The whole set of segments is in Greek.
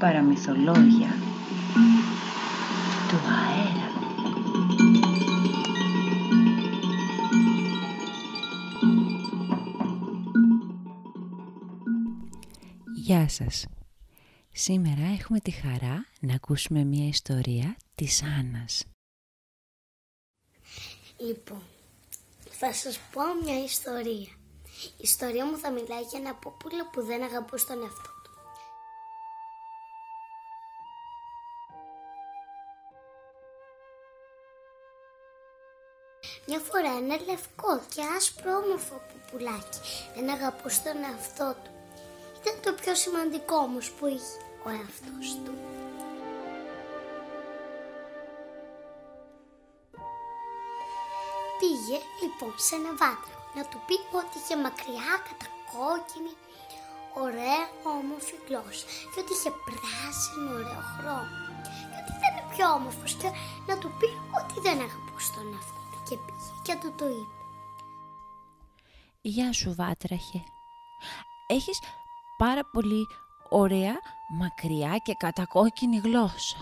παραμυθολόγια του αέρα. Γεια σας. Σήμερα έχουμε τη χαρά να ακούσουμε μια ιστορία της Άννας. Λοιπόν, θα σας πω μια ιστορία. Η ιστορία μου θα μιλάει για ένα πόπουλο που δεν αγαπούσε τον εαυτό Μια φορά ένα λευκό και άσπρο όμορφο πουπουλάκι δεν αγαπούσε τον εαυτό του. Ήταν το πιο σημαντικό όμως που είχε ο εαυτός του. Πήγε λοιπόν σε ένα βάτρο να του πει ότι είχε μακριά κατακόκκινη ωραία όμορφη γλώσσα και ότι είχε πράσινο ωραίο χρώμα και ότι ήταν πιο όμορφος και να του πει ότι δεν του το είπε. Γεια σου βάτραχε. Έχεις πάρα πολύ ωραία, μακριά και κατακόκκινη γλώσσα.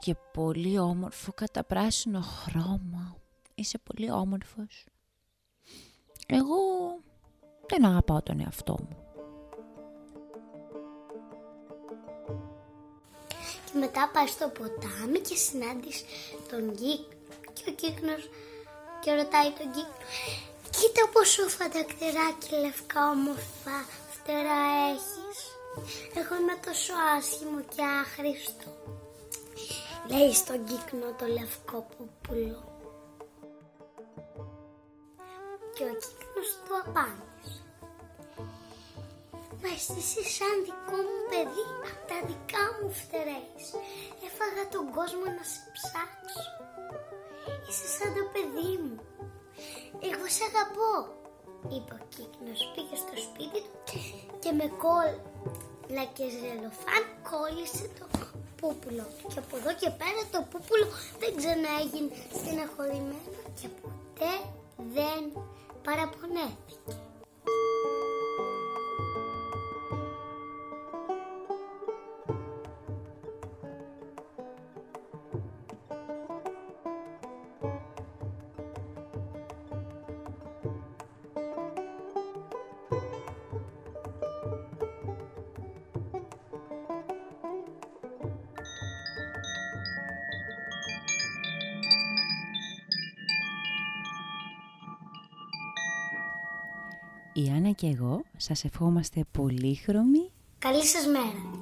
Και πολύ όμορφο κατά πράσινο χρώμα. Είσαι πολύ όμορφος. Εγώ δεν αγαπάω τον εαυτό μου. Και μετά πάει στο ποτάμι και συνάντησες τον κύκνο και ο κύκνος και ρωτάει τον κύκνο Κοίτα πόσο φαντακτεράκι λευκά όμορφα φτερά έχεις. Εγώ είμαι τόσο άσχημο και άχρηστο. Λέει στον κύκνο το λευκό πουπουλό. Και ο κύκνος του απάντησε. Μα εσύ είσαι σαν δικό μου παιδί, τα δικά μου φτερές. Έφαγα τον κόσμο να σε ψάξω. Είσαι σαν το παιδί μου. Εγώ σε αγαπώ, είπε ο κύκνος. Πήγε στο σπίτι του και με κόλλα και ζελοφάν κόλλησε το πούπουλο. Και από εδώ και πέρα το πούπουλο δεν ξαναέγινε στεναχωρημένο και ποτέ δεν παραπονέθηκε. Η Άννα και εγώ σας ευχόμαστε πολύχρωμη Καλή σας μέρα.